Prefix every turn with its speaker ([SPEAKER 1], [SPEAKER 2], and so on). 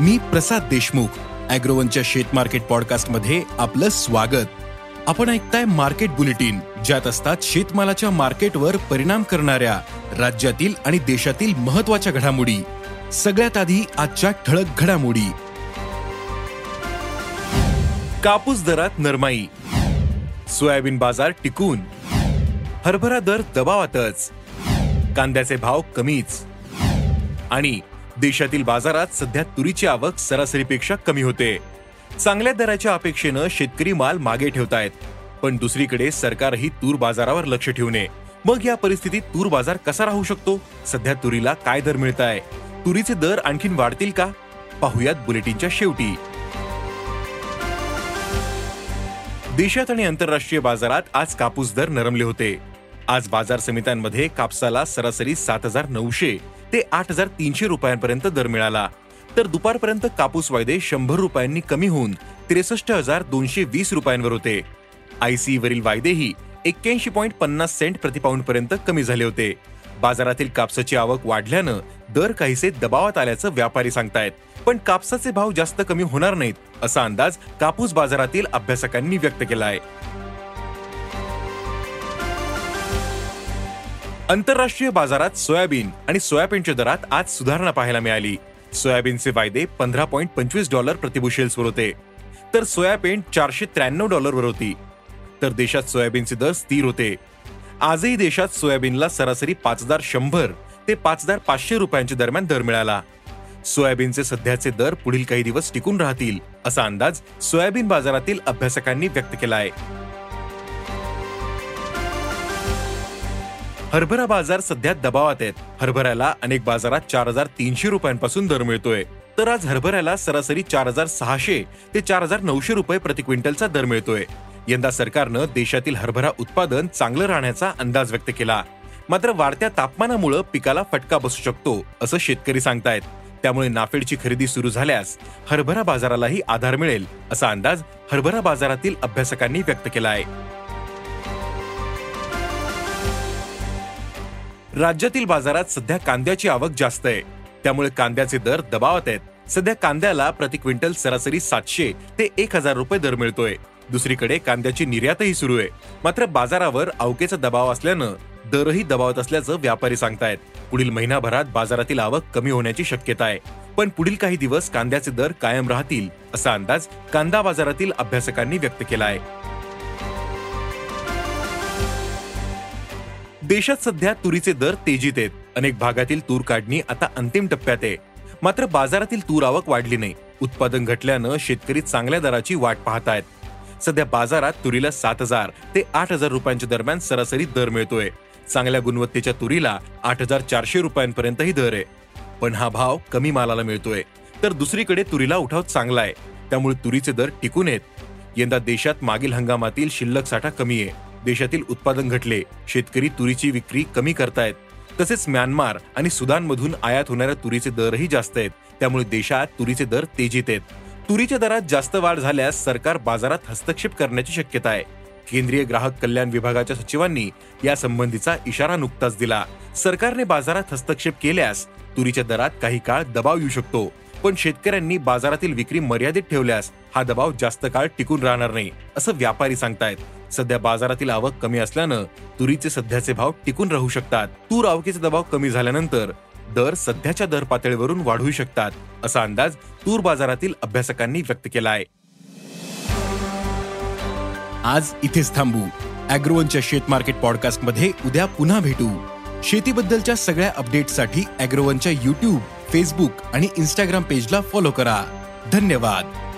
[SPEAKER 1] मी प्रसाद देशमुख अॅग्रोवनच्या शेत मार्केट पॉडकास्टमध्ये आपलं स्वागत. आपण ऐकताय मार्केट बुलेटिन ज्यात असतात शेतमालाच्या मार्केटवर परिणाम करणाऱ्या राज्यातील आणि देशातील महत्त्वाच्या घडामोडी. सगळ्यात आधी आजच्या ठळक घडामोडी. कापूस दरात नरमाई. सोयाबीन बाजार टिकून. हरभरा दर दबावातच. कांद्याचे भाव कमीच. आणि देशातील बाजारात सध्या तुरीची आवक सरासरीपेक्षा कमी होते. चांगल्या दराच्या अपेक्षेनं शेतकरी माल मागे ठेवतायत. पण दुसरीकडे सरकारही तूर बाजारावर लक्ष ठेवू नये मग या परिस्थितीत तूर बाजार कसा राहू शकतो? सध्या तुरीला काय दर मिळत आहे तुरीचे दर आणखीन वाढतील का? पाहुयात बुलेटिनच्या शेवटी. देशात आणि आंतरराष्ट्रीय बाजारात आज कापूस दर नरमले होते. आज बाजार समित्यांमध्ये कापसाला सरासरी सात हजार नऊशे ते आठ हजार तीनशे रुपयांपर्यंत दर मिळाला. तर दुपारपर्यंत कापूस वायदे शंभर रुपयांनी कमी होऊन त्रेसष्ट हजार दोनशे वीस रुपयांवर होते. आयसी वरील वायदेही एक्क्याऐंशी पॉईंट पन्नास सेंट प्रतिपाऊंड पर्यंत कमी झाले होते. बाजारातील कापसाची आवक वाढल्यानं दर काहीसे दबावात आल्याचं व्यापारी सांगतायत. पण कापसाचे भाव जास्त कमी होणार नाहीत असा अंदाज कापूस बाजारातील अभ्यासकांनी व्यक्त केला आहे आंतरराष्ट्रीय बाजारात सोयाबीन आणि सोयाबीनच्या दरात आज सुधारणा पाहायला मिळाली. सोयाबीनचे वायदे पंधरा पॉईंट पंचवीस डॉलर प्रतिबुशेल्सवर होते. तर सोयाबीन चारशे त्र्याण्णव डॉलरवर होती. तर देशात सोयाबीनचे दर स्थिर होते. आजही देशात सोयाबीनला सरासरी पाच हजार शंभर ते पाच हजार पाचशे रुपयांच्या दरम्यान दर मिळाला. सोयाबीनचे सध्याचे दर पुढील काही दिवस टिकून राहतील असा अंदाज सोयाबीन बाजारातील अभ्यासकांनी व्यक्त केला आहे हरभरा बाजार सध्या दबावात आहेत. हरभऱ्याला अनेक बाजारात चार हजार तीनशे रुपयांपासून दर मिळतोय. तर आज हरभऱ्याला सरासरी चार हजार सहाशे ते चार हजार नऊशे रुपये प्रति क्विंटलचा दर मिळतोय. यंदा सरकारनं देशातील हरभरा उत्पादन चांगलं राहण्याचा अंदाज व्यक्त केला. मात्र वाढत्या तापमानामुळे पिकाला फटका बसू शकतो असं शेतकरी सांगतायत. त्यामुळे नाफेडची खरेदी सुरू झाल्यास हरभरा बाजारालाही आधार मिळेल असा अंदाज हरभरा बाजारातील अभ्यासकांनी व्यक्त केला आहे राज्यातील बाजारात सध्या कांद्याची आवक जास्त आहे. त्यामुळे कांद्याचे दर दबावात आहेत. सध्या कांद्याला प्रति क्विंटल सरासरी सातशे ते एक हजार रुपये दर मिळतोय. दुसरीकडे कांद्याची निर्यातही सुरू आहे. मात्र बाजारावर अवकेचा दबाव असल्यानं दरही दबावत असल्याचं व्यापारी सांगतायत. पुढील महिनाभरात बाजारातील आवक कमी होण्याची शक्यता आहे. पण पुढील काही दिवस कांद्याचे दर कायम राहतील असा अंदाज कांदा बाजारातील अभ्यासकांनी व्यक्त केला आहे. देशात सध्या तुरीचे दर तेजीत आहेत. अनेक भागातील तूर काढणी आता अंतिम टप्प्यात आहे. मात्र बाजारातील तूर आवक वाढली नाही. उत्पादन घटल्यानं शेतकरी चांगल्या दराची वाट पाहत आहेत सध्या बाजारात तुरीला सात हजार ते आठ हजार रुपयांच्या दरम्यान सरासरी दर मिळतोय. चांगल्या गुणवत्तेच्या तुरीला आठ हजार चारशे रुपयांपर्यंतही दर आहे. पण हा भाव कमी मालाला मिळतोय. तर दुसरीकडे तुरीला उठाव चांगला आहे. त्यामुळे तुरीचे दर टिकून आहेत. यंदा देशात मागील हंगामातील शिल्लक साठा कमी आहे. देशातील उत्पादन घटले शेतकरी तुरीची विक्री कमी करतायत. तसेच म्यानमार आणि सुदानमधून आयात होणाऱ्या तुरीचे दरही जास्त आहेत. त्यामुळे देशात तुरीचे दर तेजीत आहेत. तुरीच्या दरात जास्त वाढ झाल्यास सरकार बाजारात हस्तक्षेप करण्याची शक्यता आहे. केंद्रीय ग्राहक कल्याण विभागाच्या सचिवांनी या संबंधीचा इशारा नुकताच दिला. सरकारने बाजारात हस्तक्षेप केल्यास तुरीच्या दरात काही काळ दबाव येऊ शकतो. पण शेतकऱ्यांनी बाजारातील विक्री मर्यादित ठेवल्यास हा दबाव जास्त काळ टिकून राहणार नाही असं व्यापारी सांगतायत. सध्या बाजारातील आवक कमी असल्यानं तुरीचे सध्याचे भाव टिकून राहू शकतात. तूर आवकीचा दबाव कमी झाल्यानंतर दर सध्याच्या दर पातळीवरून वाढू शकतात असा अंदाज तूर बाजारातील अभ्यासकांनी व्यक्त केला आहे आज इथेच थांबू. अॅग्रोवनच्या शेत मार्केट पॉडकास्टमध्ये उद्या पुन्हा भेटू. शेतीबद्दलच्या सगळ्या अपडेटसाठी अॅग्रोवनच्या युट्यूब फेसबुक आणि इन्स्टाग्राम पेजला फॉलो करा. धन्यवाद.